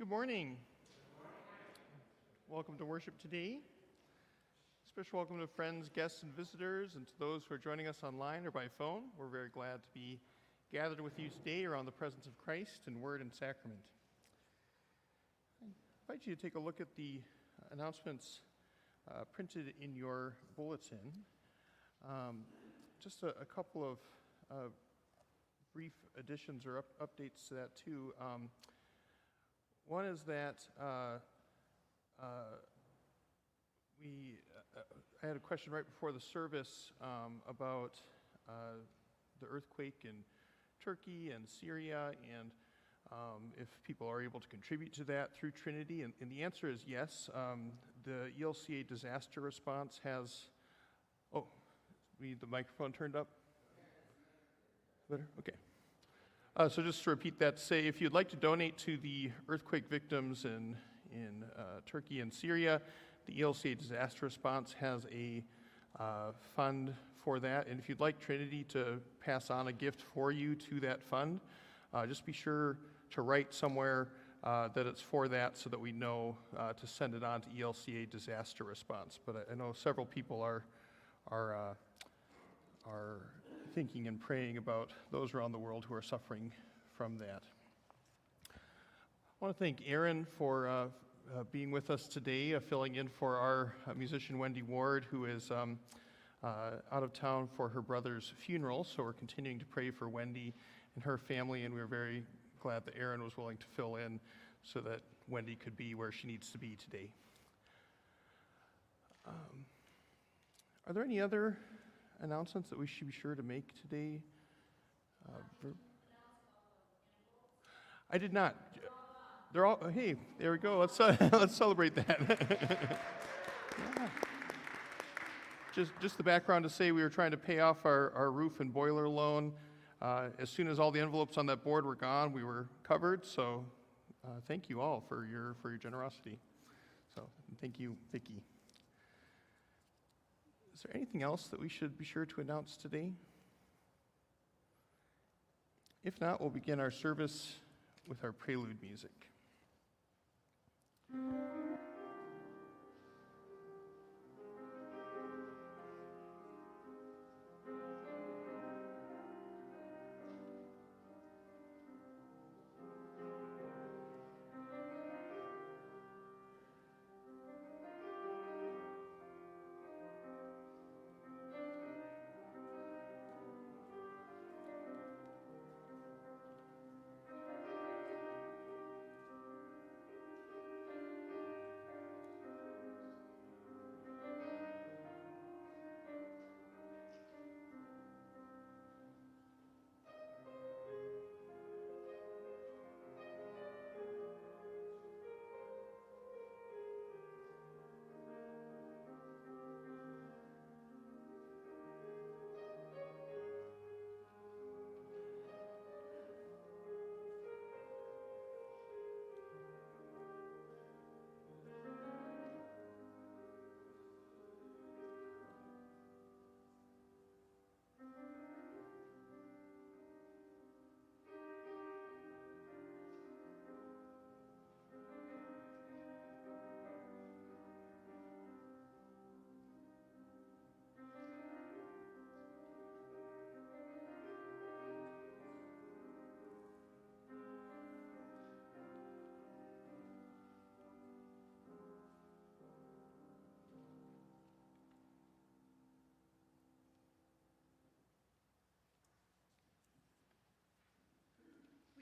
Good morning. Welcome to worship today. Special welcome to friends, guests, and visitors, and to those who are joining us online or by phone. We're very glad to be gathered with you today around the presence of Christ in word and sacrament. I invite you to take a look at the announcements uh, printed in your bulletin. Um, just a, a, couple of uh, brief additions or up, updates to that, too. Um, one is that uh, uh, we, uh, I had a question right before the service um, about uh, the earthquake in Turkey and Syria, and um, if people are able to contribute to that through Trinity. And, and the answer is yes. Um, the ELCA disaster response has. Oh, we need the microphone turned up? Better? Okay. Uh, so just to repeat that, say if you'd like to donate to the earthquake victims in, in uh, Turkey and Syria, the ELCA disaster response has a uh, fund for that. And if you'd like Trinity to pass on a gift for you to that fund, uh, just be sure to write somewhere uh, that it's for that so that we know uh, to send it on to ELCA disaster response. But I, I know several people are, are, are thinking and praying about those around the world who are suffering from that. I want to thank Aaron for uh, uh, being with us today, uh, filling in for our uh, musician Wendy Ward, who is um, uh, out of town for her brother's funeral. So we're continuing to pray for Wendy and her family, and we're very glad that Aaron was willing to fill in so that Wendy could be where she needs to be today. Um, are there any other announcements that we should be sure to make today? Uh, I did not. They're all. Hey, there we go. Let's uh, let's celebrate that. yeah. Just just the background to say we were trying to pay off our, our roof and boiler loan. Uh, as soon as all the envelopes on that board were gone, we were covered. So, uh, thank you all for your for your generosity. So, thank you, Vicki. Is there anything else that we should be sure to announce today? If not, we'll begin our service with our prelude music.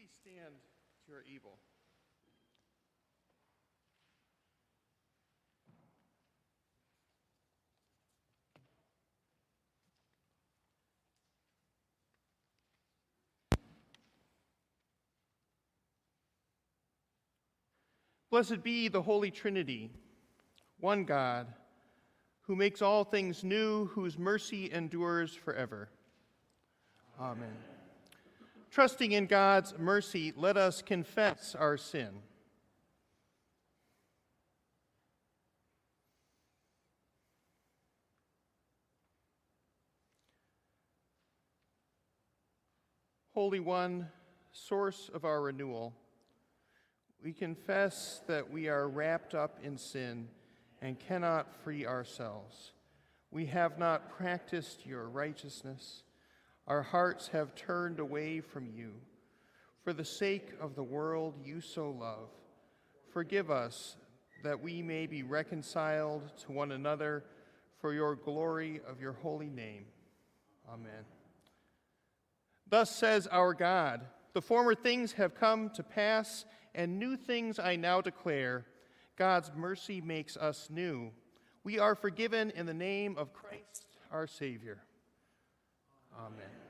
Please stand to your evil. Blessed be the Holy Trinity, one God, who makes all things new, whose mercy endures forever. Amen. Trusting in God's mercy, let us confess our sin. Holy One, source of our renewal, We confess that we are wrapped up in sin and cannot free ourselves. We have not practiced your righteousness. Our hearts have turned away from you. For the sake of the world you so love, forgive us that we may be reconciled to one another for your glory of your holy name. Amen. Thus says our God The former things have come to pass, and new things I now declare. God's mercy makes us new. We are forgiven in the name of Christ our Savior. Amen.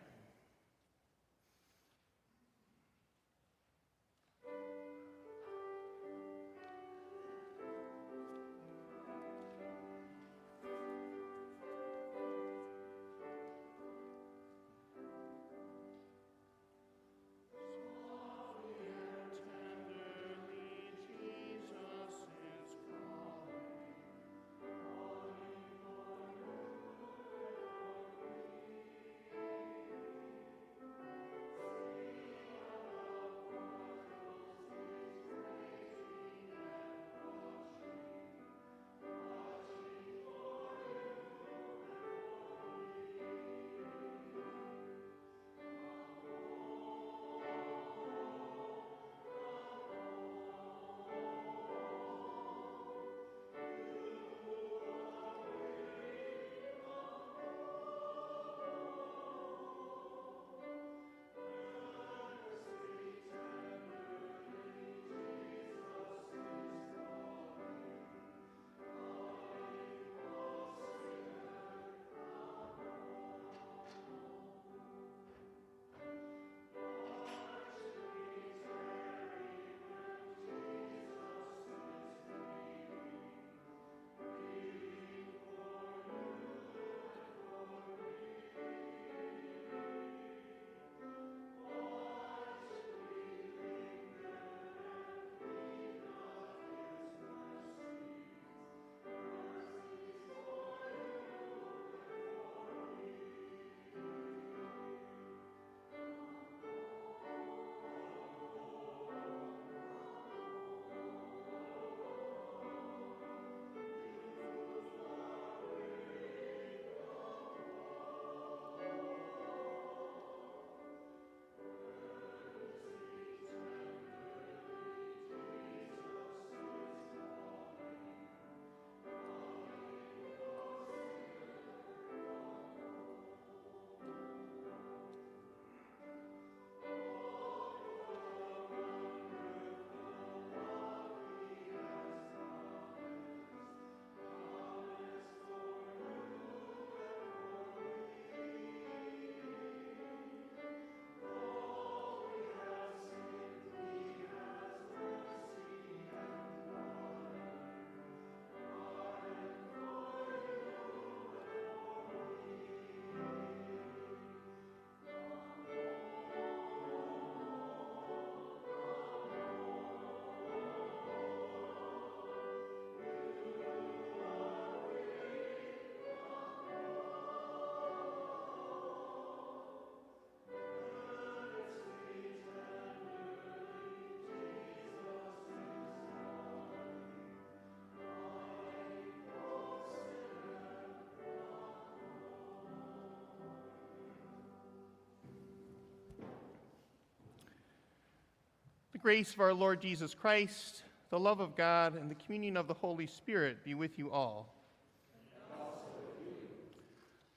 Grace of our Lord Jesus Christ, the love of God, and the communion of the Holy Spirit be with you all.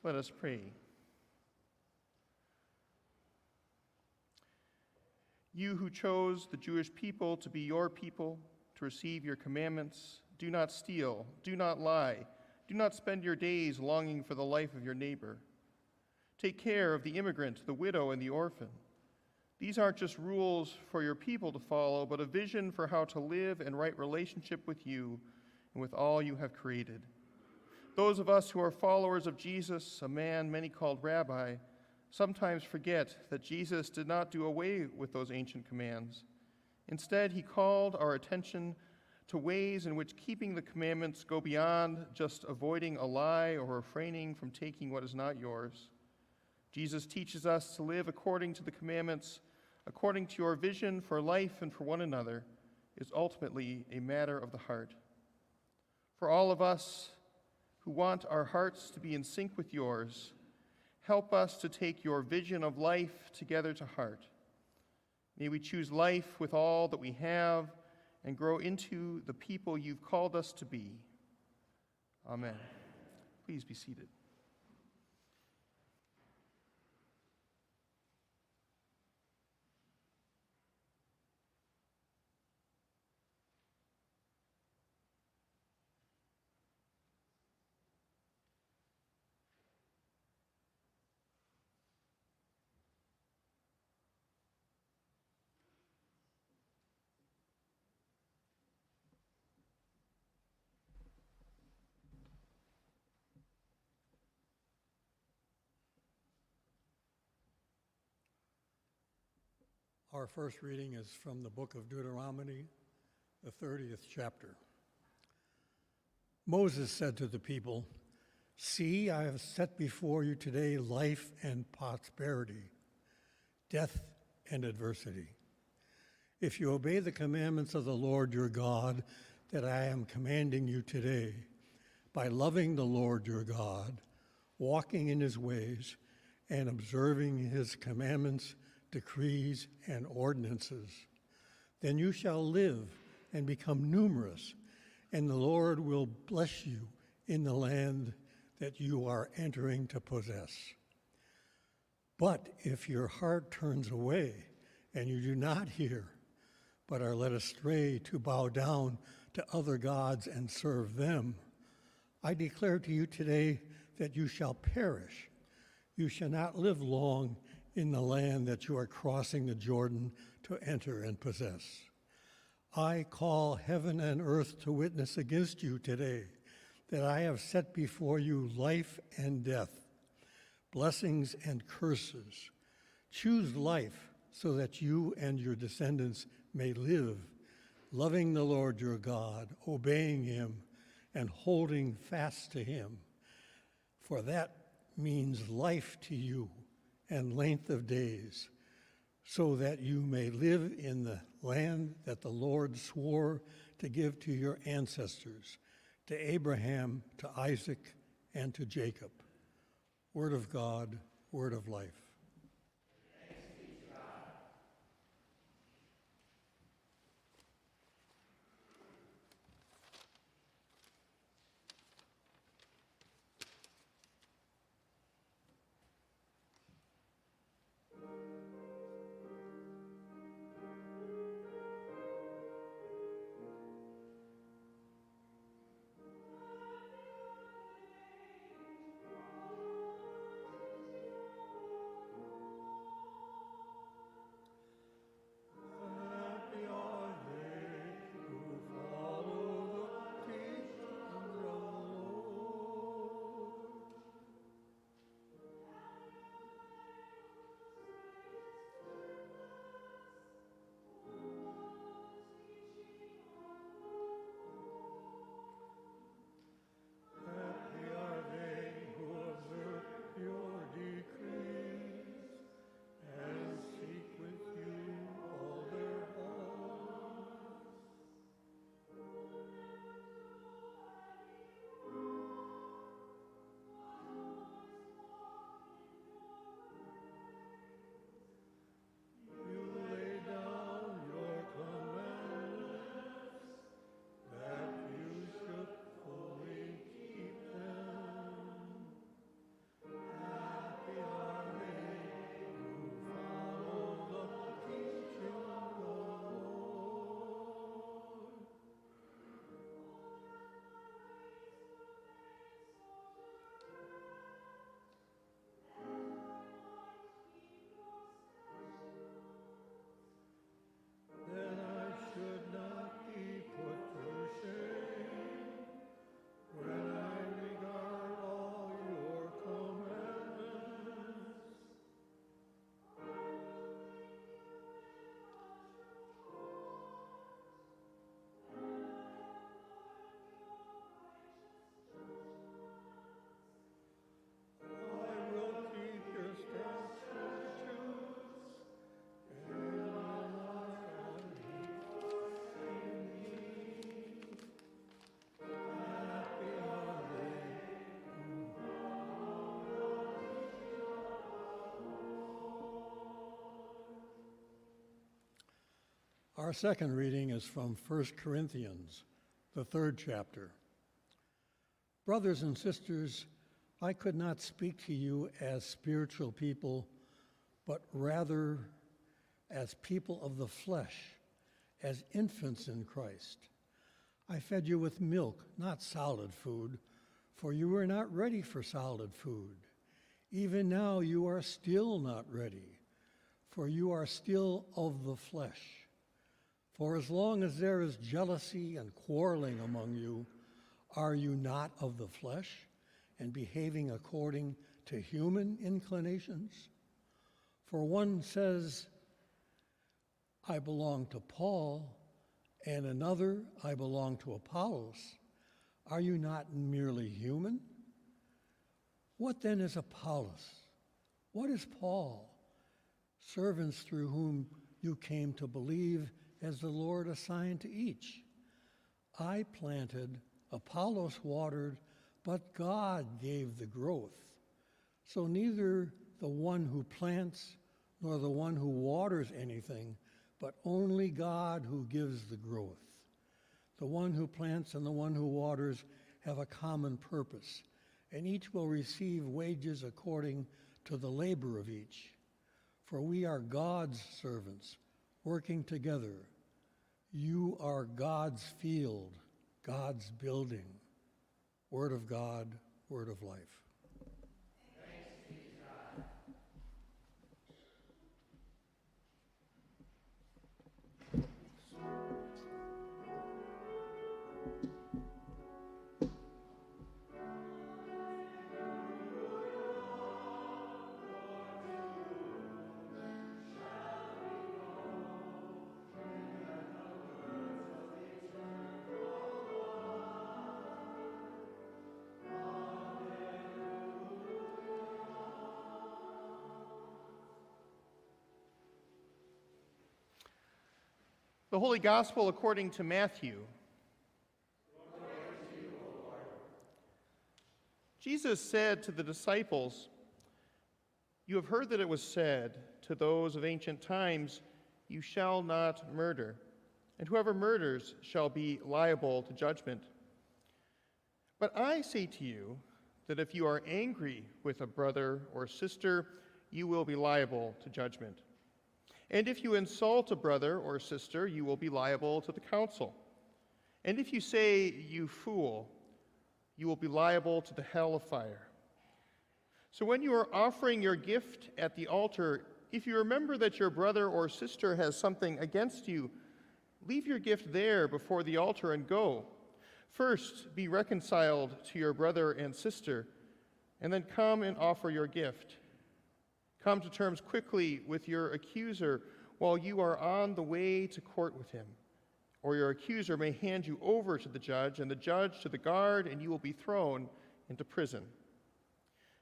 Let us pray. You who chose the Jewish people to be your people, to receive your commandments, do not steal, do not lie, do not spend your days longing for the life of your neighbor. Take care of the immigrant, the widow, and the orphan. These aren't just rules for your people to follow, but a vision for how to live in right relationship with you and with all you have created. Those of us who are followers of Jesus, a man many called rabbi, sometimes forget that Jesus did not do away with those ancient commands. Instead, he called our attention to ways in which keeping the commandments go beyond just avoiding a lie or refraining from taking what is not yours. Jesus teaches us to live according to the commandments according to your vision for life and for one another, is ultimately a matter of the heart. For all of us who want our hearts to be in sync with yours, help us to take your vision of life together to heart. May we choose life with all that we have and grow into the people you've called us to be. Amen. Please be seated. Our first reading is from the book of Deuteronomy, the 30th chapter. Moses said to the people, See, I have set before you today life and prosperity, death and adversity. If you obey the commandments of the Lord your God that I am commanding you today, by loving the Lord your God, walking in his ways, and observing his commandments, decrees, and ordinances. Then you shall live and become numerous, and the Lord will bless you in the land that you are entering to possess. But if your heart turns away and you do not hear, but are led astray to bow down to other gods and serve them, I declare to you today that you shall perish. You shall not live long in the land that you are crossing the Jordan to enter and possess. I call heaven and earth to witness against you today that I have set before you life and death, blessings and curses. Choose life so that you and your descendants may live, loving the Lord your God, obeying him, and holding fast to him. For that means life to you and length of days, so that you may live in the land that the Lord swore to give to your ancestors, to Abraham, to Isaac, and to Jacob. Word of God, word of life. Our second reading is from 1 Corinthians, the third chapter. Brothers and sisters, I could not speak to you as spiritual people, but rather as people of the flesh, as infants in Christ. I fed you with milk, not solid food, for you were not ready for solid food. Even now you are still not ready, for you are still of the flesh. For as long as there is jealousy and quarreling among you, are you not of the flesh and behaving according to human inclinations? For one says, I belong to Paul, and another, I belong to Apollos. Are you not merely human? What then is Apollos? What is Paul? Servants through whom you came to believe as the Lord assigned to each. I planted, Apollos watered, but God gave the growth. So neither the one who plants nor the one who waters anything, but only God who gives the growth. The one who plants and the one who waters have a common purpose, and each will receive wages according to the labor of each. For we are God's servants, working together. You are God's field, God's building. Word of God, word of life. Holy Gospel according to Matthew. Jesus said to the disciples, You have heard that it was said to those of ancient times, You shall not murder, and whoever murders shall be liable to judgment. But I say to you that if you are angry with a brother or sister, you will be liable to judgment. And if you insult a brother or sister, you will be liable to the council. And if you say, You fool, you will be liable to the hell of fire. So when you are offering your gift at the altar, if you remember that your brother or sister has something against you, leave your gift there before the altar and go. First, be reconciled to your brother and sister, and then come and offer your gift. Come to terms quickly with your accuser while you are on the way to court with him. Or your accuser may hand you over to the judge, and the judge to the guard, and you will be thrown into prison.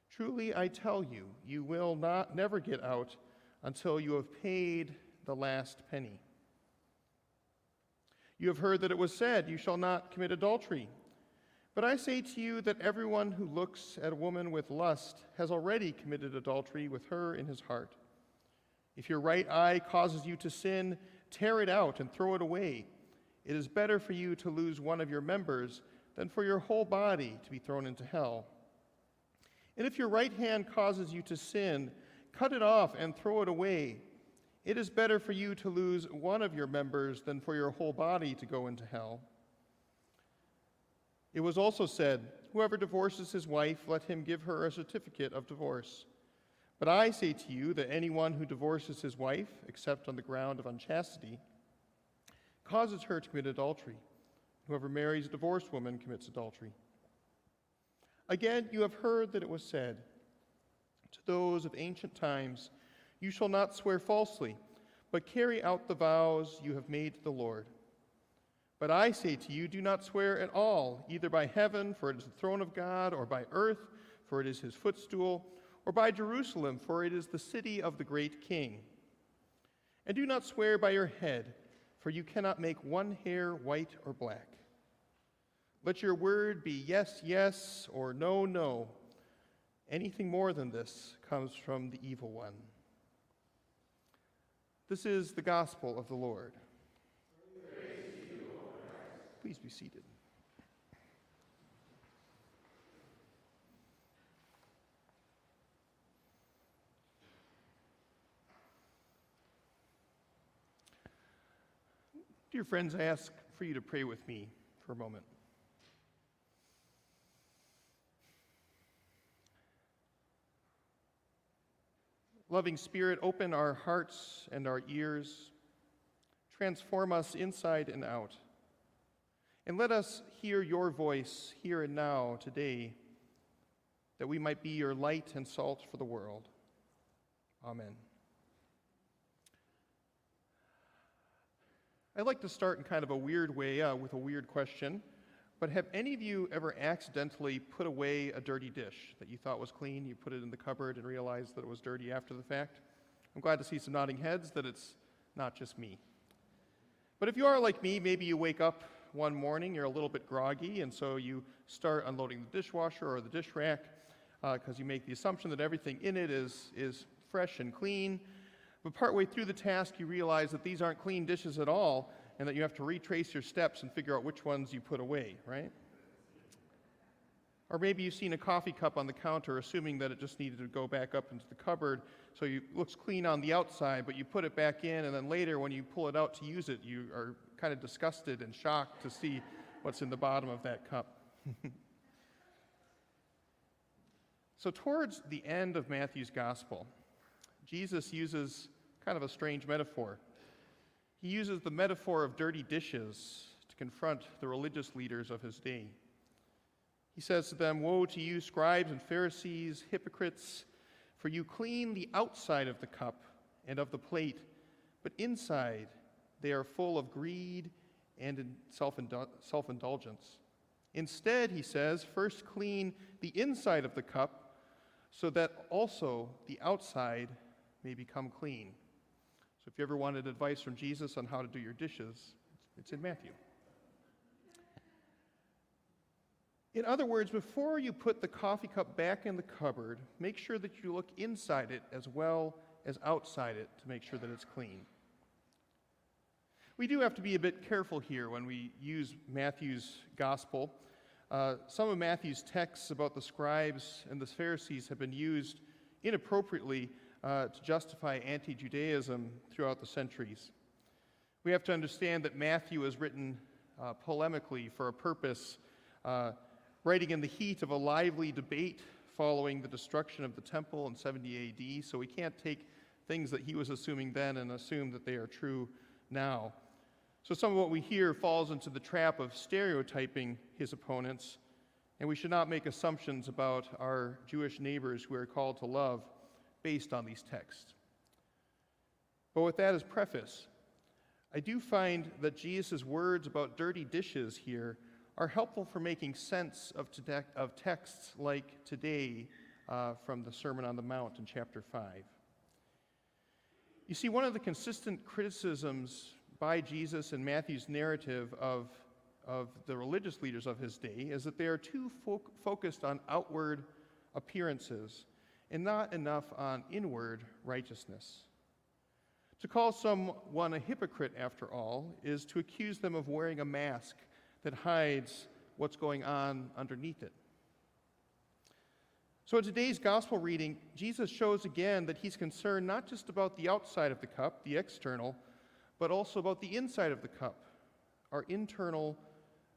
Truly, I tell you, you will not never get out until you have paid the last penny. You have heard that it was said, You shall not commit adultery. But I say to you that everyone who looks at a woman with lust has already committed adultery with her in his heart. If your right eye causes you to sin, tear it out and throw it away. It is better for you to lose one of your members than for your whole body to be thrown into hell. And if your right hand causes you to sin, cut it off and throw it away. It is better for you to lose one of your members than for your whole body to go into hell. It was also said, Whoever divorces his wife, let him give her a certificate of divorce. But I say to you that anyone who divorces his wife, except on the ground of unchastity, causes her to commit adultery. Whoever marries a divorced woman commits adultery. Again, you have heard that it was said to those of ancient times, You shall not swear falsely, but carry out the vows you have made to the Lord. But I say to you, do not swear at all, either by heaven, for it is the throne of God, or by earth, for it is his footstool, or by Jerusalem, for it is the city of the great king. And do not swear by your head, for you cannot make one hair white or black. Let your word be yes, yes, or no, no. Anything more than this comes from the evil one. This is the gospel of the Lord. Please be seated. Dear friends, I ask for you to pray with me for a moment. Loving Spirit, open our hearts and our ears, transform us inside and out, and let us hear your voice here and now today, that we might be your light and salt for the world. Amen. I'd like to start in kind of a weird way uh, with a weird question. But have any of you ever accidentally put away a dirty dish that you thought was clean? You put it in the cupboard and realized that it was dirty after the fact? I'm glad to see some nodding heads that it's not just me. But if you are like me, maybe you wake up one morning, you're a little bit groggy, and so you start unloading the dishwasher or the dish rack because uh, you make the assumption that everything in it is, is fresh and clean. But partway through the task, you realize that these aren't clean dishes at all, and that you have to retrace your steps and figure out which ones you put away, right? Or maybe you've seen a coffee cup on the counter, assuming that it just needed to go back up into the cupboard, so it looks clean on the outside, but you put it back in, and then later when you pull it out to use it, you are kind of disgusted and shocked to see what's in the bottom of that cup. so, towards the end of Matthew's gospel, Jesus uses kind of a strange metaphor. He uses the metaphor of dirty dishes to confront the religious leaders of his day. He says to them, Woe to you, scribes and Pharisees, hypocrites, for you clean the outside of the cup and of the plate, but inside they are full of greed and self indulgence. Instead, he says, first clean the inside of the cup so that also the outside may become clean. So if you ever wanted advice from Jesus on how to do your dishes, it's in Matthew. In other words, before you put the coffee cup back in the cupboard, make sure that you look inside it as well as outside it to make sure that it's clean. We do have to be a bit careful here when we use Matthew's gospel. Uh, some of Matthew's texts about the scribes and the Pharisees have been used inappropriately uh, to justify anti Judaism throughout the centuries. We have to understand that Matthew is written uh, polemically for a purpose, uh, writing in the heat of a lively debate following the destruction of the temple in 70 AD, so we can't take things that he was assuming then and assume that they are true now. So some of what we hear falls into the trap of stereotyping his opponents, and we should not make assumptions about our Jewish neighbors who are called to love based on these texts. But with that as preface, I do find that Jesus' words about dirty dishes here are helpful for making sense of, of texts like today uh, from the Sermon on the Mount in chapter 5. You see, one of the consistent criticisms by Jesus in Matthew's narrative of, of the religious leaders of his day is that they are too fo- focused on outward appearances and not enough on inward righteousness. To call someone a hypocrite, after all, is to accuse them of wearing a mask that hides what's going on underneath it. So, in today's gospel reading, Jesus shows again that he's concerned not just about the outside of the cup, the external, but also about the inside of the cup, our internal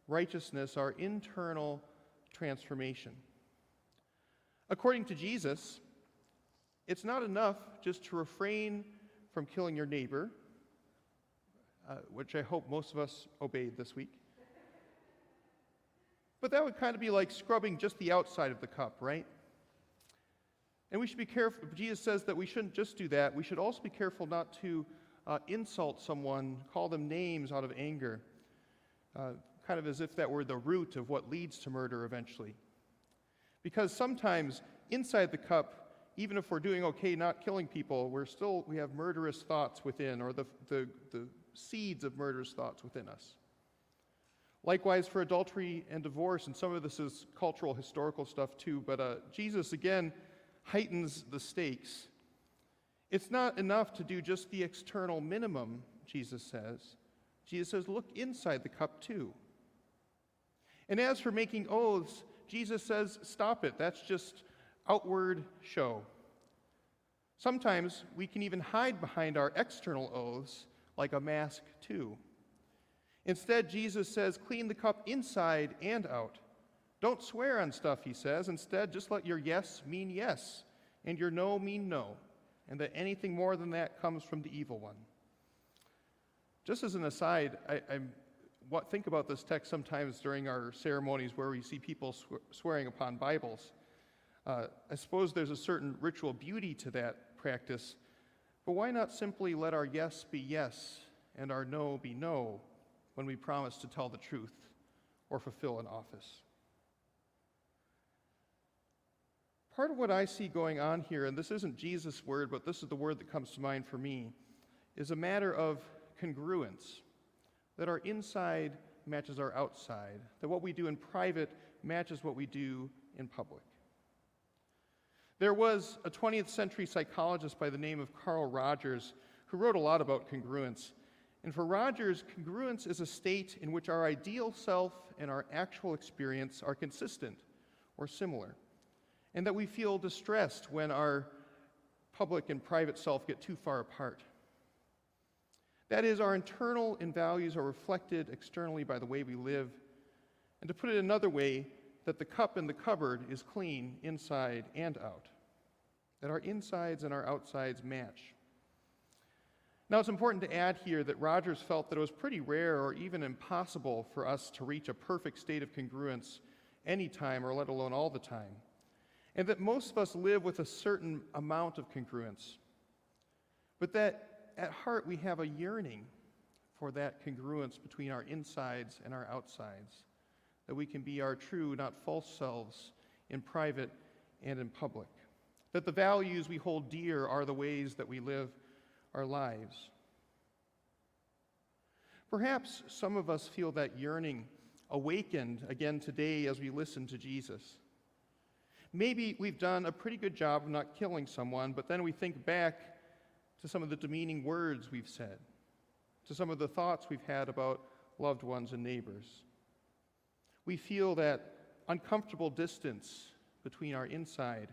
righteousness, our internal transformation. According to Jesus, it's not enough just to refrain from killing your neighbor, uh, which I hope most of us obeyed this week. But that would kind of be like scrubbing just the outside of the cup, right? And we should be careful. Jesus says that we shouldn't just do that. We should also be careful not to uh, insult someone, call them names out of anger, uh, kind of as if that were the root of what leads to murder eventually. Because sometimes inside the cup, even if we're doing okay not killing people, we're still, we have murderous thoughts within, or the, the, the seeds of murderous thoughts within us. Likewise, for adultery and divorce, and some of this is cultural, historical stuff too, but uh, Jesus again heightens the stakes. It's not enough to do just the external minimum, Jesus says. Jesus says, look inside the cup too. And as for making oaths, Jesus says, stop it. That's just outward show. Sometimes we can even hide behind our external oaths like a mask, too. Instead, Jesus says, clean the cup inside and out. Don't swear on stuff, he says. Instead, just let your yes mean yes and your no mean no, and that anything more than that comes from the evil one. Just as an aside, I, think about this text sometimes during our ceremonies where we see people sw- swearing upon Bibles. Uh, I suppose there's a certain ritual beauty to that practice, but why not simply let our yes be yes and our no be no when we promise to tell the truth or fulfill an office? Part of what I see going on here, and this isn't Jesus' word, but this is the word that comes to mind for me, is a matter of congruence. That our inside matches our outside, that what we do in private matches what we do in public. There was a 20th century psychologist by the name of Carl Rogers who wrote a lot about congruence. And for Rogers, congruence is a state in which our ideal self and our actual experience are consistent or similar and that we feel distressed when our public and private self get too far apart. That is, our internal and values are reflected externally by the way we live. And to put it another way, that the cup in the cupboard is clean inside and out. That our insides and our outsides match. Now, it's important to add here that Rogers felt that it was pretty rare or even impossible for us to reach a perfect state of congruence anytime or let alone all the time and that most of us live with a certain amount of congruence, but that at heart we have a yearning for that congruence between our insides and our outsides, that we can be our true, not false selves in private and in public, that the values we hold dear are the ways that we live our lives. Perhaps some of us feel that yearning awakened again today as we listen to Jesus. Maybe we've done a pretty good job of not killing someone, but then we think back to some of the demeaning words we've said, to some of the thoughts we've had about loved ones and neighbors. We feel that uncomfortable distance between our inside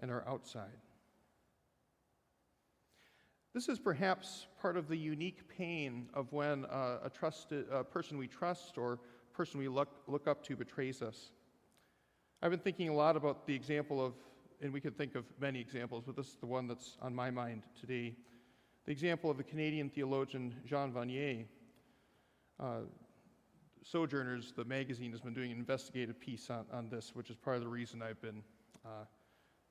and our outside. This is perhaps part of the unique pain of when uh, a trusted a person we trust or person we look, look up to betrays us. I've been thinking a lot about the example of, and we could think of many examples, but this is the one that's on my mind today. The example of the Canadian theologian Jean Vanier. Uh, Sojourners, the magazine, has been doing an investigative piece on, on this, which is part of the reason I've been uh,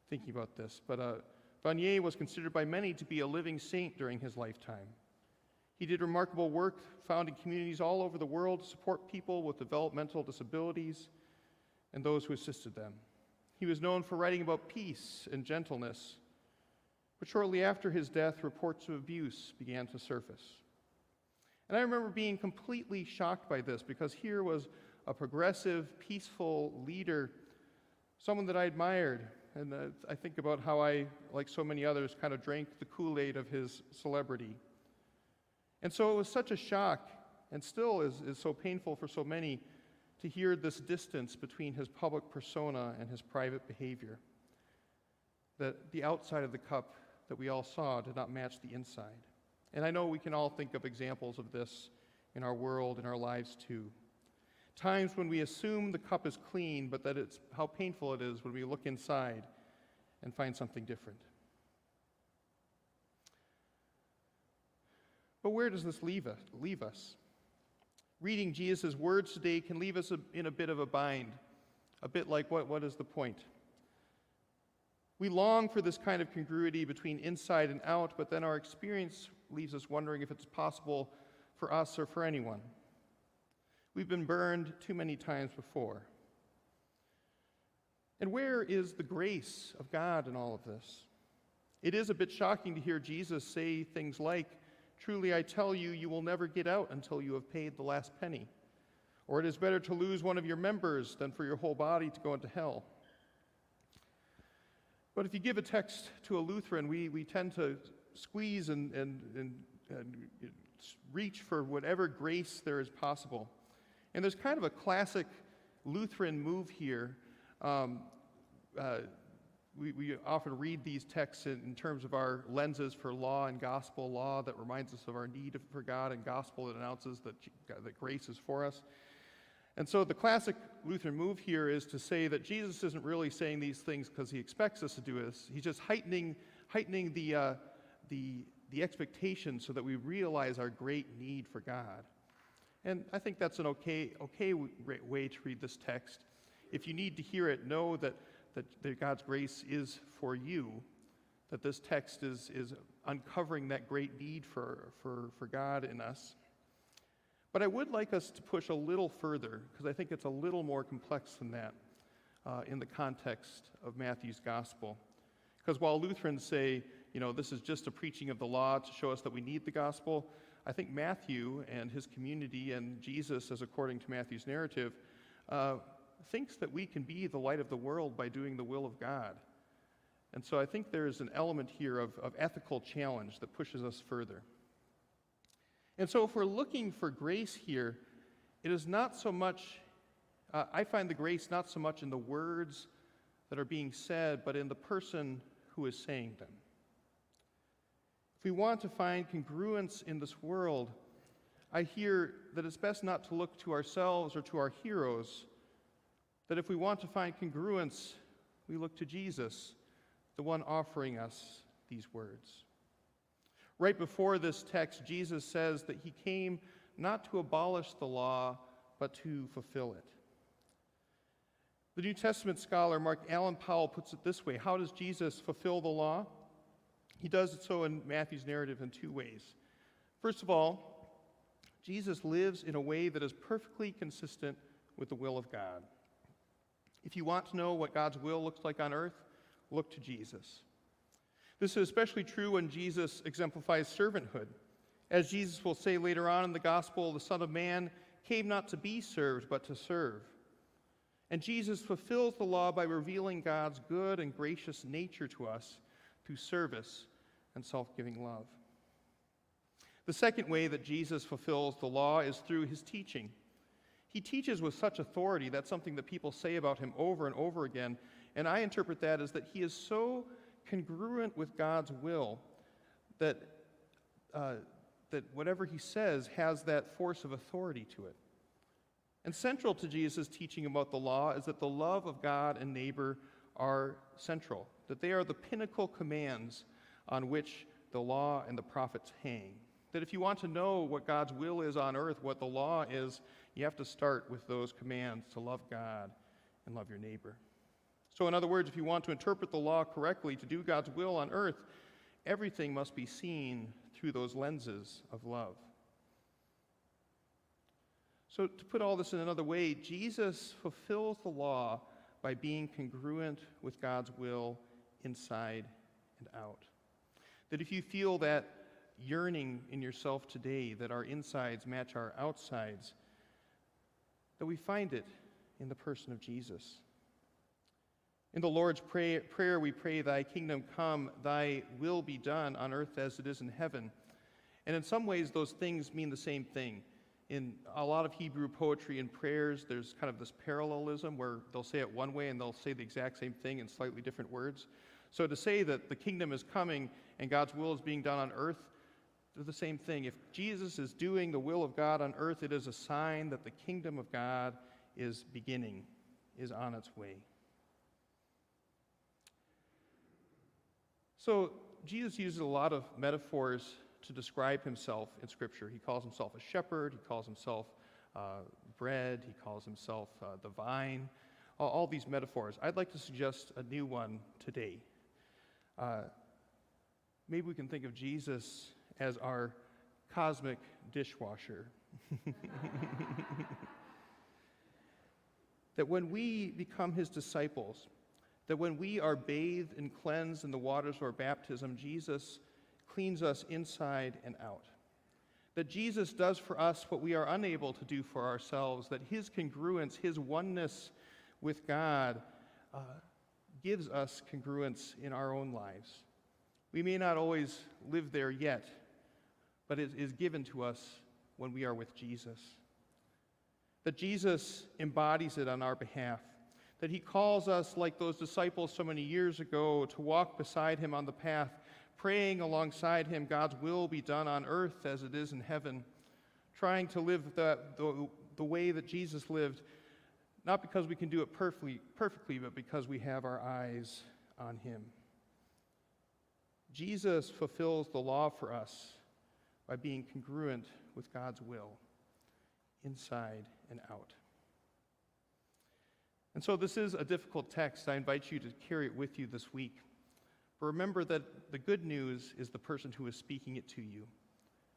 thinking about this. But uh, Vanier was considered by many to be a living saint during his lifetime. He did remarkable work founding communities all over the world to support people with developmental disabilities and those who assisted them. He was known for writing about peace and gentleness, but shortly after his death, reports of abuse began to surface. And I remember being completely shocked by this because here was a progressive, peaceful leader, someone that I admired. And uh, I think about how I, like so many others, kind of drank the Kool Aid of his celebrity. And so it was such a shock, and still is, is so painful for so many to hear this distance between his public persona and his private behavior. That the outside of the cup that we all saw did not match the inside. And I know we can all think of examples of this in our world, in our lives too. Times when we assume the cup is clean, but that it's how painful it is when we look inside and find something different. But where does this leave us? Leave us? Reading Jesus' words today can leave us in a bit of a bind, a bit like what, what is the point? We long for this kind of congruity between inside and out, but then our experience leaves us wondering if it's possible for us or for anyone. We've been burned too many times before. And where is the grace of God in all of this? It is a bit shocking to hear Jesus say things like, Truly I tell you, you will never get out until you have paid the last penny. Or it is better to lose one of your members than for your whole body to go into hell. But if you give a text to a Lutheran, we, we tend to squeeze and, and, and, and reach for whatever grace there is possible. And there's kind of a classic Lutheran move here, um, uh, we, we often read these texts in, in terms of our lenses for law and gospel law that reminds us of our need for God, and gospel that announces that, that grace is for us. And so the classic Lutheran move here is to say that Jesus isn't really saying these things because he expects us to do this. He's just heightening, heightening the, uh, the, the expectation so that we realize our great need for God. And I think that's an okay, okay way to read this text. If you need to hear it, know that, that, that God's grace is for you, that this text is, is uncovering that great need for, for, for God in us. But I would like us to push a little further, because I think it's a little more complex than that uh, in the context of Matthew's gospel. Because while Lutherans say, you know, this is just a preaching of the law to show us that we need the gospel, I think Matthew and his community and Jesus, as according to Matthew's narrative, uh, thinks that we can be the light of the world by doing the will of God. And so I think there's an element here of, of ethical challenge that pushes us further. And so, if we're looking for grace here, it is not so much, uh, I find the grace not so much in the words that are being said, but in the person who is saying them. If we want to find congruence in this world, I hear that it's best not to look to ourselves or to our heroes, that if we want to find congruence, we look to Jesus, the one offering us these words. Right before this text, Jesus says that he came not to abolish the law, but to fulfill it. The New Testament scholar Mark Allan Powell puts it this way How does Jesus fulfill the law? He does it so in Matthew's narrative in two ways. First of all, Jesus lives in a way that is perfectly consistent with the will of God. If you want to know what God's will looks like on earth, look to Jesus. This is especially true when Jesus exemplifies servanthood. As Jesus will say later on in the gospel, the Son of Man came not to be served, but to serve. And Jesus fulfills the law by revealing God's good and gracious nature to us through service and self giving love. The second way that Jesus fulfills the law is through his teaching. He teaches with such authority. That's something that people say about him over and over again. And I interpret that as that he is so congruent with God's will, that, uh, that whatever he says has that force of authority to it. And central to Jesus' teaching about the law is that the love of God and neighbor are central, that they are the pinnacle commands on which the law and the prophets hang. That if you want to know what God's will is on earth, what the law is, you have to start with those commands to love God and love your neighbor. So, in other words, if you want to interpret the law correctly, to do God's will on earth, everything must be seen through those lenses of love. So, to put all this in another way, Jesus fulfills the law by being congruent with God's will inside and out. That if you feel that yearning in yourself today, that our insides match our outsides, that we find it in the person of Jesus. In the Lord's pray, Prayer, we pray, Thy kingdom come, Thy will be done on earth as it is in heaven. And in some ways, those things mean the same thing. In a lot of Hebrew poetry and prayers, there's kind of this parallelism where they'll say it one way and they'll say the exact same thing in slightly different words. So to say that the kingdom is coming and God's will is being done on earth, they're the same thing. If Jesus is doing the will of God on earth, it is a sign that the kingdom of God is beginning, is on its way. So, Jesus uses a lot of metaphors to describe himself in Scripture. He calls himself a shepherd, he calls himself uh, bread, he calls himself uh, the vine, all, all, these metaphors. I'd like to suggest a new one today. Uh, maybe we can think of Jesus as our cosmic dishwasher. that when we become his disciples, that when we are bathed and cleansed in the waters of our baptism, Jesus cleans us inside and out. That Jesus does for us what we are unable to do for ourselves, that his congruence, his oneness with God, uh, gives us congruence in our own lives. We may not always live there yet, but it is given to us when we are with Jesus. that Jesus embodies it on our behalf, that he calls us, like those disciples so many years ago, to walk beside him on the path, praying alongside him, God's will be done on earth as it is in heaven, trying to live the, the, the way that Jesus lived, not because we can do it perfectly, perfectly, but because we have our eyes on him. Jesus fulfills the law for us by being congruent with God's will, inside and out. And so, this is a difficult text. I invite you to carry it with you this week. But remember that the good news is the person who is speaking it to you,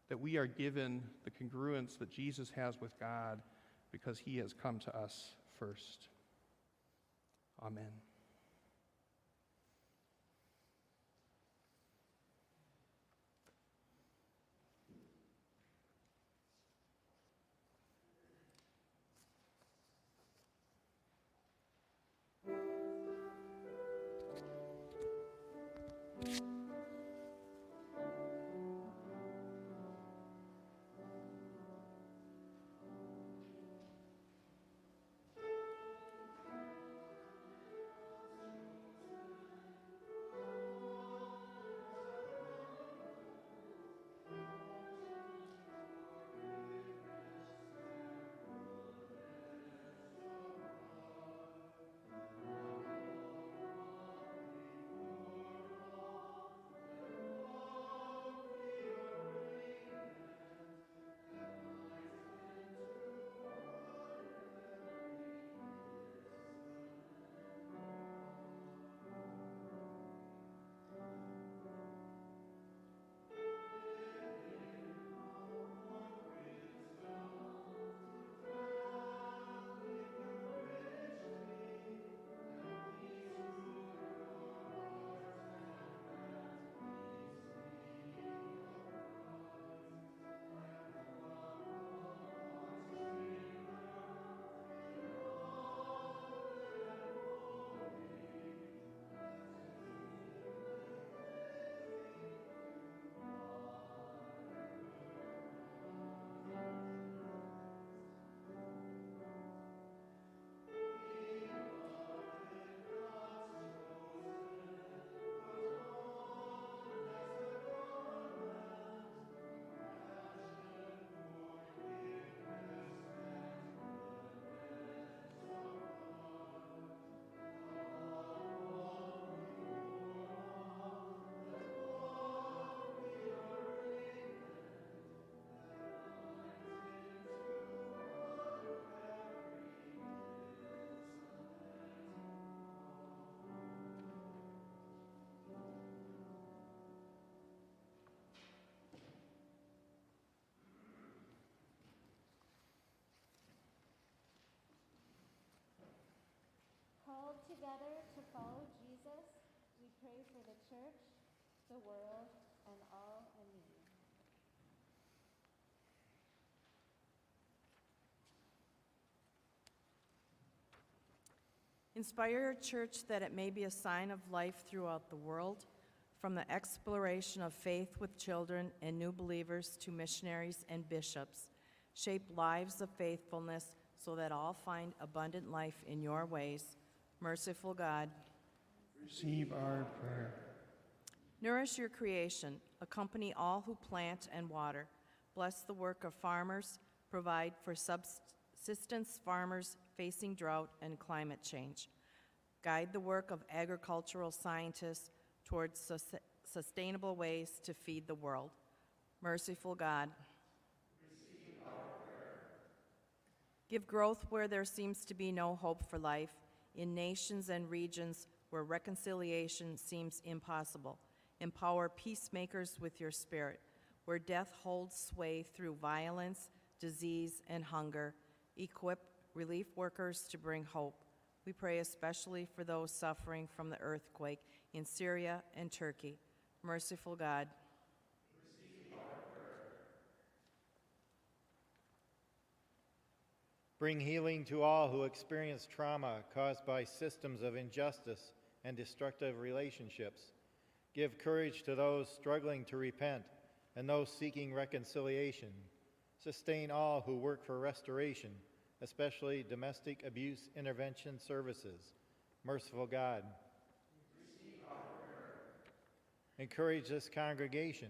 that we are given the congruence that Jesus has with God because he has come to us first. Amen. Together to follow Jesus, we pray for the church, the world, and all in need. Inspire your church that it may be a sign of life throughout the world, from the exploration of faith with children and new believers to missionaries and bishops. Shape lives of faithfulness so that all find abundant life in your ways. Merciful God, Receive our prayer. nourish your creation, accompany all who plant and water. Bless the work of farmers, provide for subsistence farmers facing drought and climate change. Guide the work of agricultural scientists towards sus- sustainable ways to feed the world. Merciful God, receive our prayer. Give growth where there seems to be no hope for life, in nations and regions where reconciliation seems impossible. Empower peacemakers with your spirit, where death holds sway through violence, disease, and hunger. Equip relief workers to bring hope. We pray especially for those suffering from the earthquake in Syria and Turkey. Merciful God, Bring healing to all who experience trauma caused by systems of injustice and destructive relationships. Give courage to those struggling to repent and those seeking reconciliation. Sustain all who work for restoration especially domestic abuse intervention services. Merciful God. Encourage this congregation.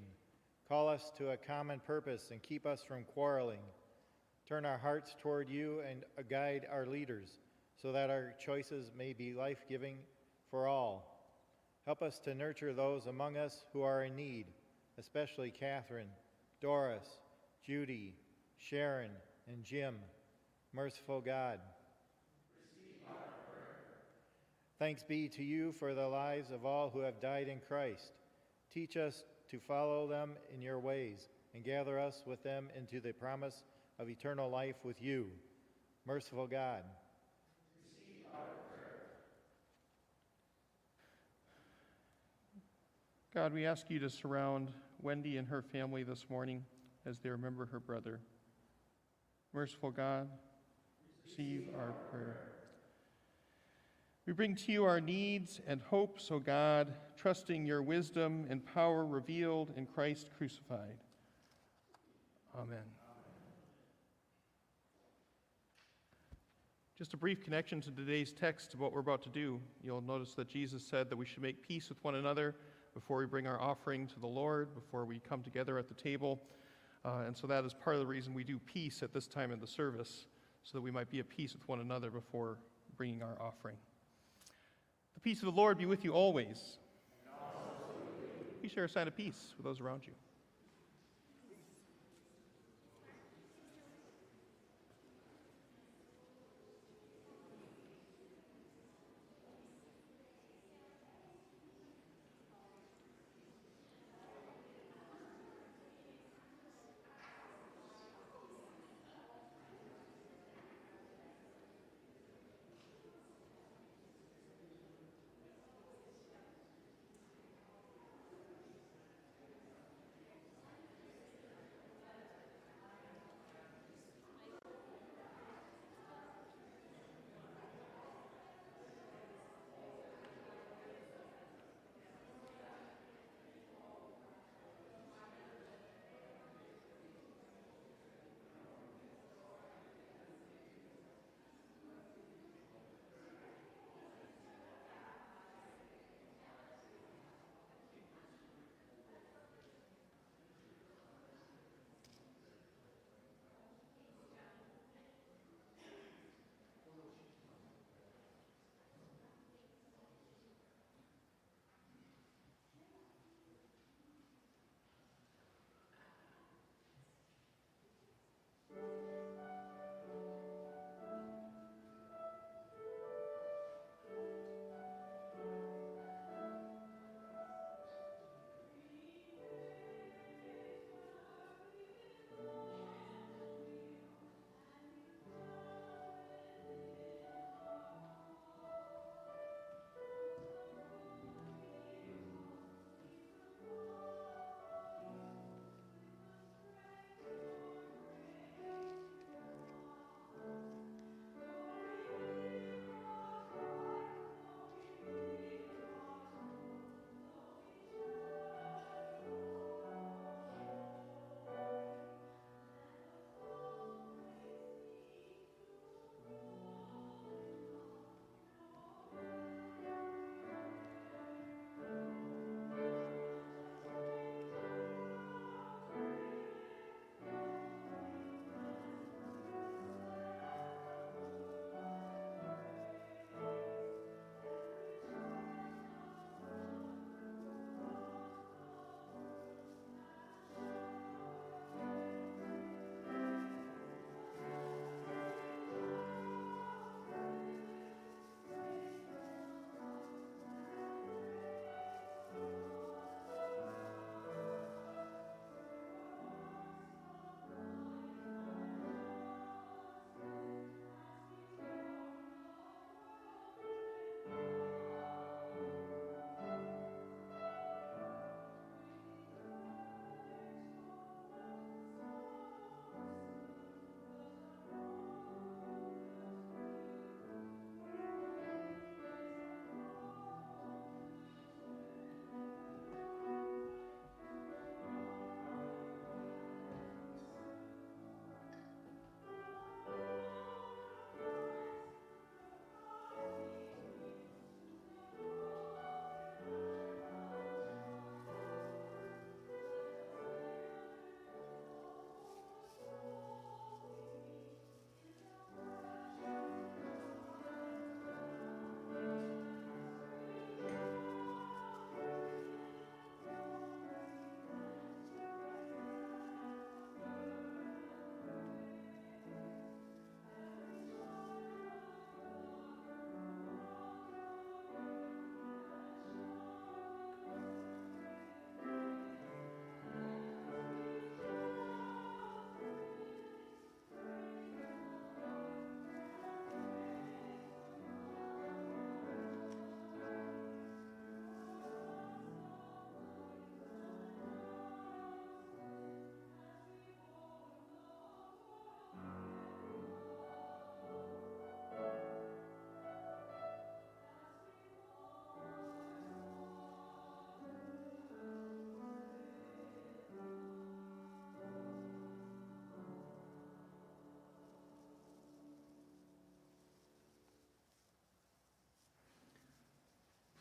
Call us to a common purpose and keep us from quarreling. Turn our hearts toward you and guide our leaders so that our choices may be life giving for all. Help us to nurture those among us who are in need, especially Catherine, Doris, Judy, Sharon, and Jim. Merciful God. Thanks be to you for the lives of all who have died in Christ. Teach us to follow them in your ways and gather us with them into the promise of eternal life with you. Merciful God. Receive our prayer. God, we ask you to surround Wendy and her family this morning as they remember her brother. Merciful God, receive our prayer. We bring to you our needs and hopes, O God, trusting your wisdom and power revealed in Christ crucified. Amen. Just a brief connection to today's text of what we're about to do. You'll notice that Jesus said that we should make peace with one another before we bring our offering to the Lord, before we come together at the table. Uh, and so that is part of the reason we do peace at this time in the service, so that we might be at peace with one another before bringing our offering. The peace of the Lord be with you always. Please share a sign of peace with those around you.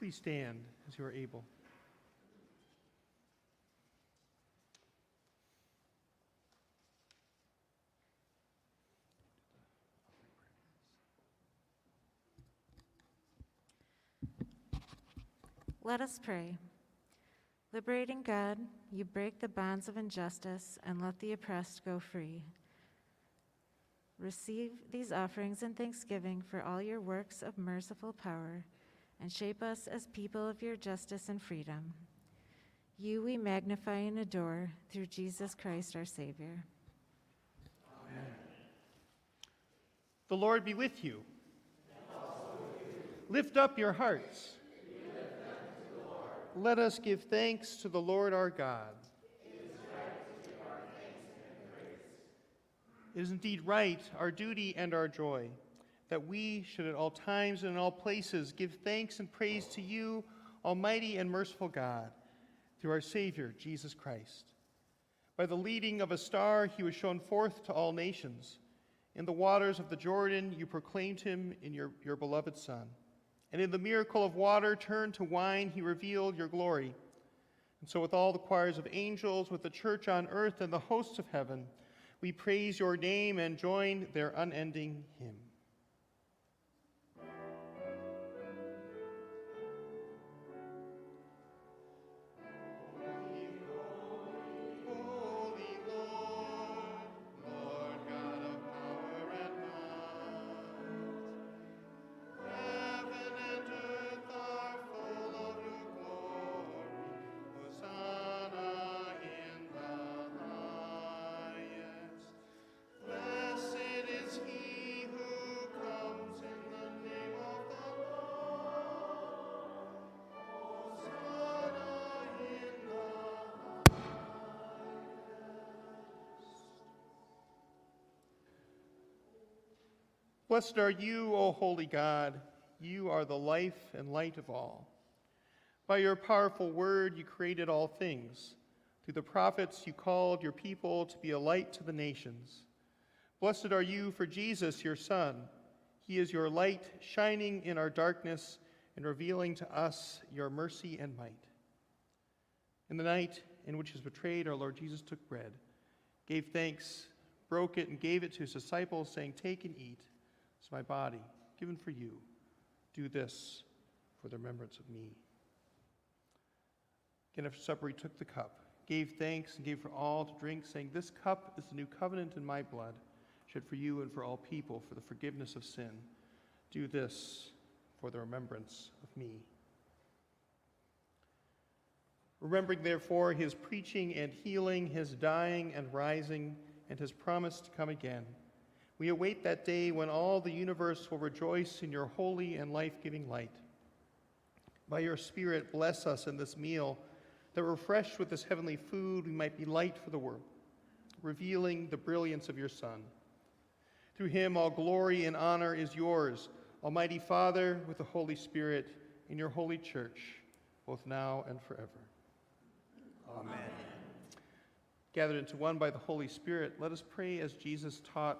Please stand as you are able? Let us pray. Liberating God, you break the bonds of injustice and let the oppressed go free. Receive these offerings in thanksgiving for all your works of merciful power and shape us as people of your justice and freedom. You we magnify and adore through Jesus Christ our Savior. Amen. The Lord be with you. Lift up your hearts. Let us give thanks to the Lord our God. It is indeed right, our duty and our joy, that we should at all times and in all places give thanks and praise to you, Almighty and merciful God, through our Savior, Jesus Christ. By the leading of a star, he was shown forth to all nations. In the waters of the Jordan, you proclaimed him in your, your beloved Son. And in the miracle of water turned to wine, he revealed your glory. And so, with all the choirs of angels, with the church on earth, and the hosts of heaven, we praise your name and join their unending hymn. Blessed are you, O holy God. You are the life and light of all. By your powerful word, you created all things. Through the prophets, you called your people to be a light to the nations. Blessed are you for Jesus, your Son. He is your light, shining in our darkness and revealing to us your mercy and might. In the night in which he was betrayed, our Lord Jesus took bread, gave thanks, broke it, and gave it to his disciples, saying, Take and eat. It's my body, given for you. Do this for the remembrance of me. Again, after supper, he took the cup, gave thanks, and gave for all to drink, saying, This cup is the new covenant in my blood, shed for you and for all people for the forgiveness of sin. Do this for the remembrance of me. Remembering, therefore, his preaching and healing, his dying and rising, and his promise to come again, we await that day when all the universe will rejoice in your holy and life giving light. By your Spirit, bless us in this meal, that refreshed with this heavenly food, we might be light for the world, revealing the brilliance of your Son. Through him, all glory and honor is yours, Almighty Father, with the Holy Spirit, in your holy church, both now and forever. Amen. Gathered into one by the Holy Spirit, let us pray as Jesus taught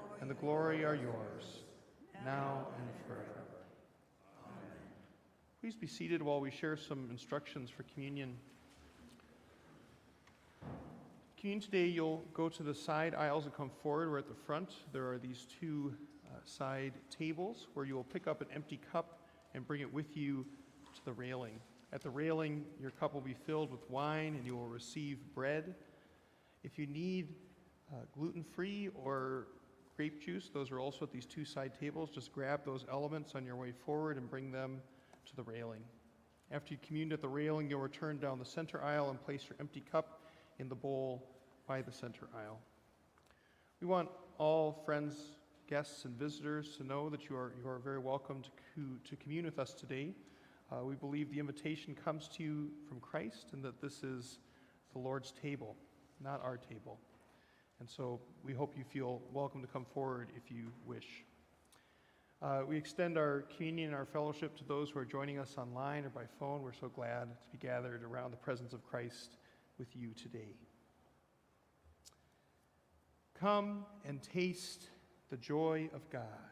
and the glory are yours, now and forever. Amen. Please be seated while we share some instructions for communion. Communion today, you'll go to the side aisles and come forward. We're at the front. There are these two uh, side tables where you will pick up an empty cup and bring it with you to the railing. At the railing, your cup will be filled with wine and you will receive bread. If you need uh, gluten free or grape juice, those are also at these two side tables. Just grab those elements on your way forward and bring them to the railing. After you communed at the railing, you'll return down the center aisle and place your empty cup in the bowl by the center aisle. We want all friends, guests, and visitors to know that you are, you are very welcome to, to commune with us today. Uh, we believe the invitation comes to you from Christ and that this is the Lord's table, not our table. And so we hope you feel welcome to come forward if you wish. Uh, we extend our communion and our fellowship to those who are joining us online or by phone. We're so glad to be gathered around the presence of Christ with you today. Come and taste the joy of God.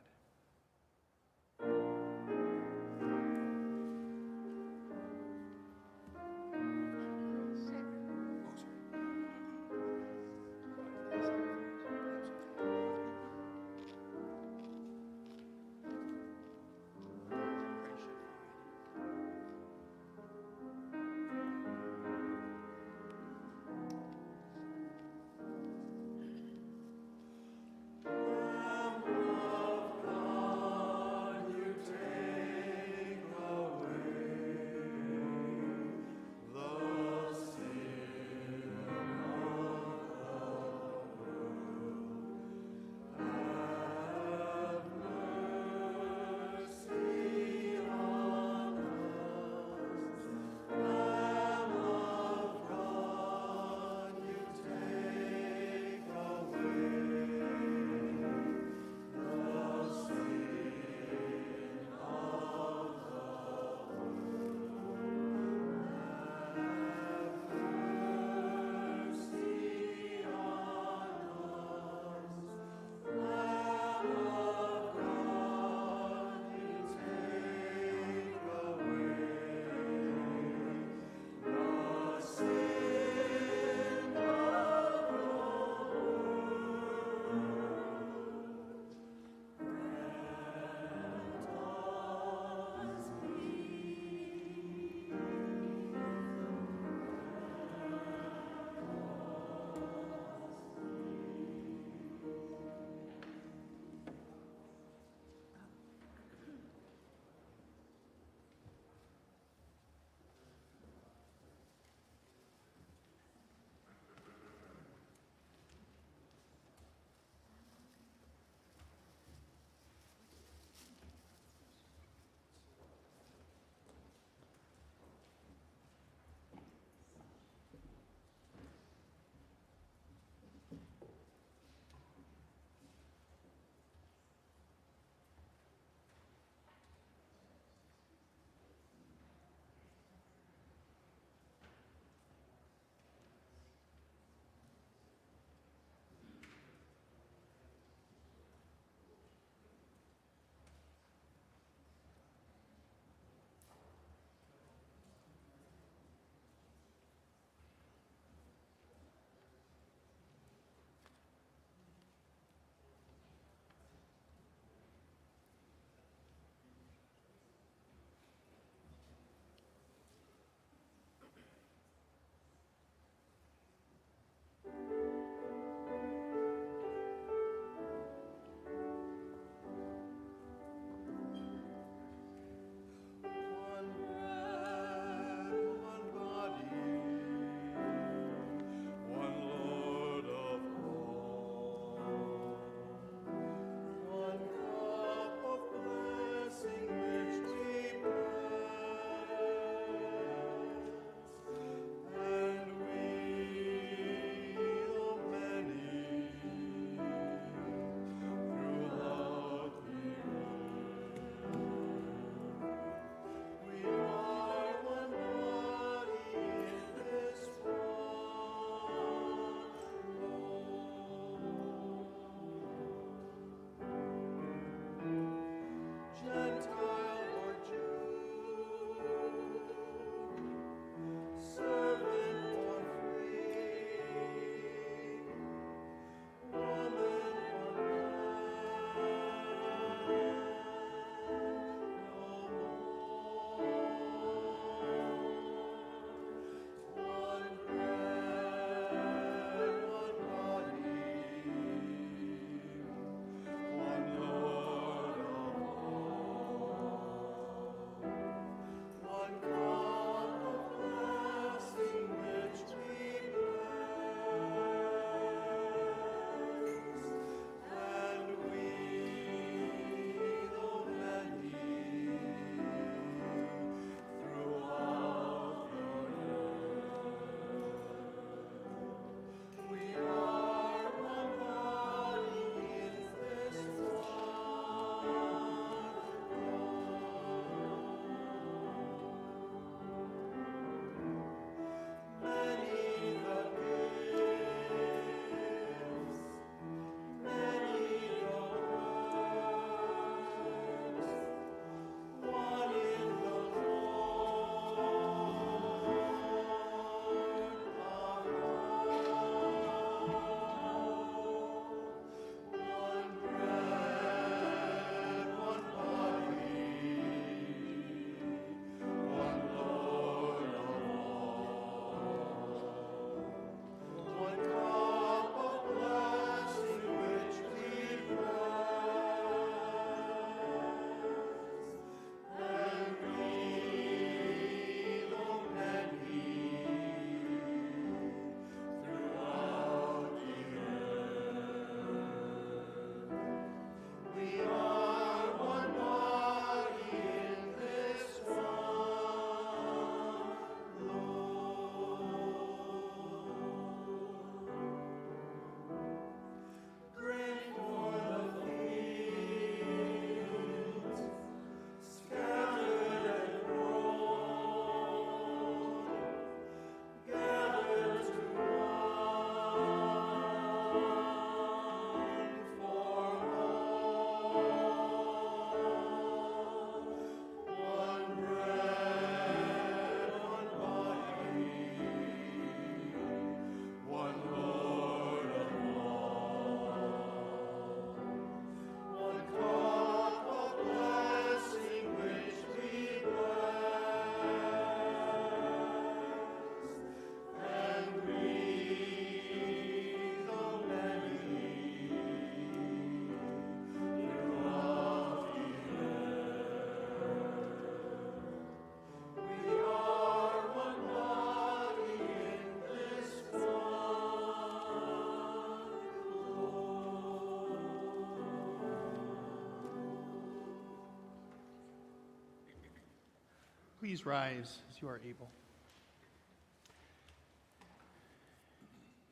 Please rise as you are able.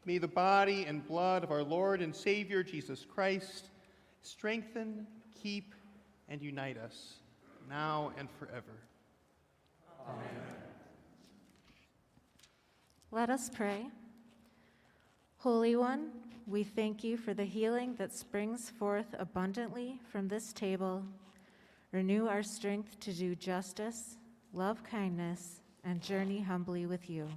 May the body and blood of our Lord and Savior Jesus Christ strengthen, keep, and unite us now and forever. Amen. Let us pray. Holy One, we thank you for the healing that springs forth abundantly from this table. Renew our strength to do justice, love kindness, and journey humbly with you.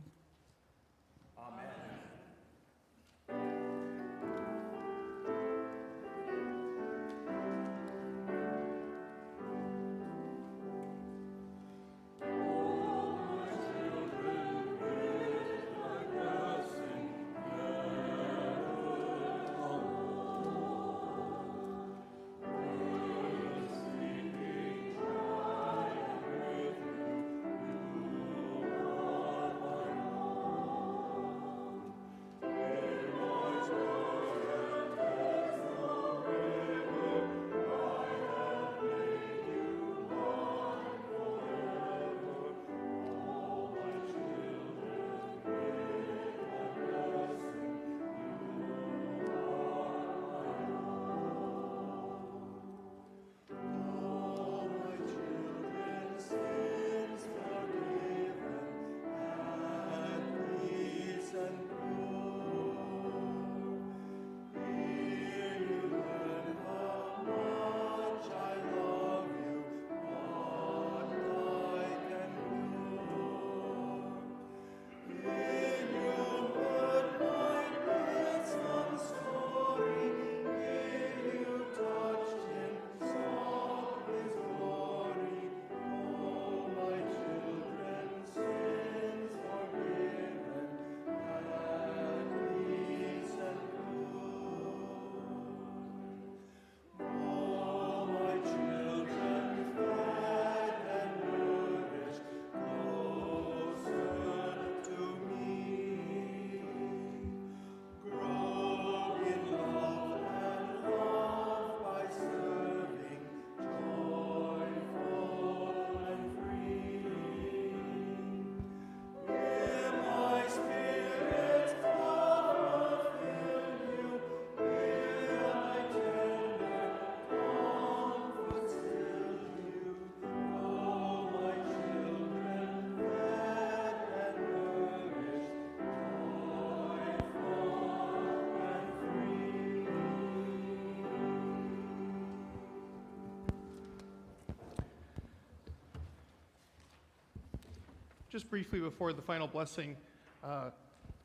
Just briefly before the final blessing, uh,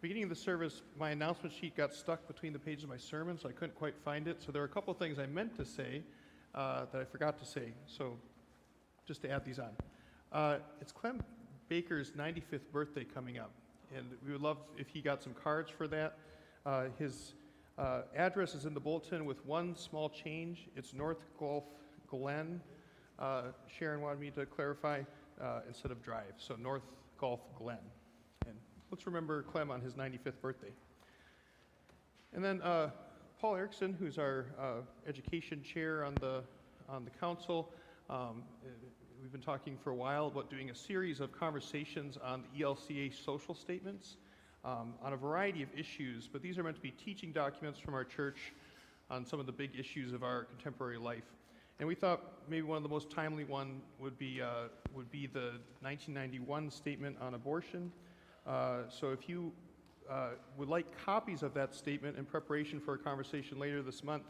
beginning of the service, my announcement sheet got stuck between the pages of my sermon, so I couldn't quite find it. So there are a couple of things I meant to say uh, that I forgot to say. So just to add these on. Uh, it's Clem Baker's 95th birthday coming up, and we would love if he got some cards for that. Uh, his uh, address is in the bulletin with one small change. It's North Gulf Glen. Uh, Sharon wanted me to clarify uh, instead of drive, so North Gulf Glen. And let's remember Clem on his 95th birthday. And then uh, Paul Erickson, who's our uh, education chair on the on the council, um, we've been talking for a while about doing a series of conversations on the ELCA social statements um, on a variety of issues, but these are meant to be teaching documents from our church on some of the big issues of our contemporary life. And we thought maybe one of the most timely one would be uh, would be the 1991 statement on abortion. Uh, so if you uh, would like copies of that statement in preparation for a conversation later this month,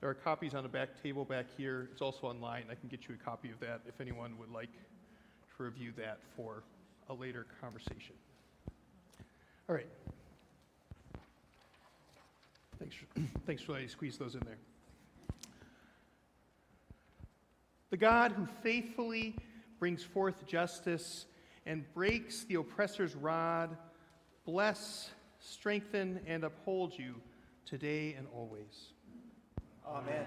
there are copies on the back table back here. It's also online. I can get you a copy of that if anyone would like to review that for a later conversation. All right. Thanks, for- thanks for letting me squeeze those in there. The God who faithfully brings forth justice and breaks the oppressor's rod, bless, strengthen, and uphold you today and always. Amen.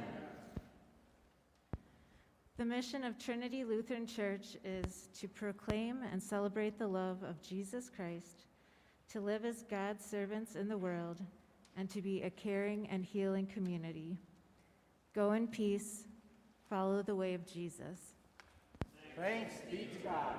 The mission of Trinity Lutheran Church is to proclaim and celebrate the love of Jesus Christ, to live as God's servants in the world, and to be a caring and healing community. Go in peace, Follow the way of Jesus. Thanks be to God.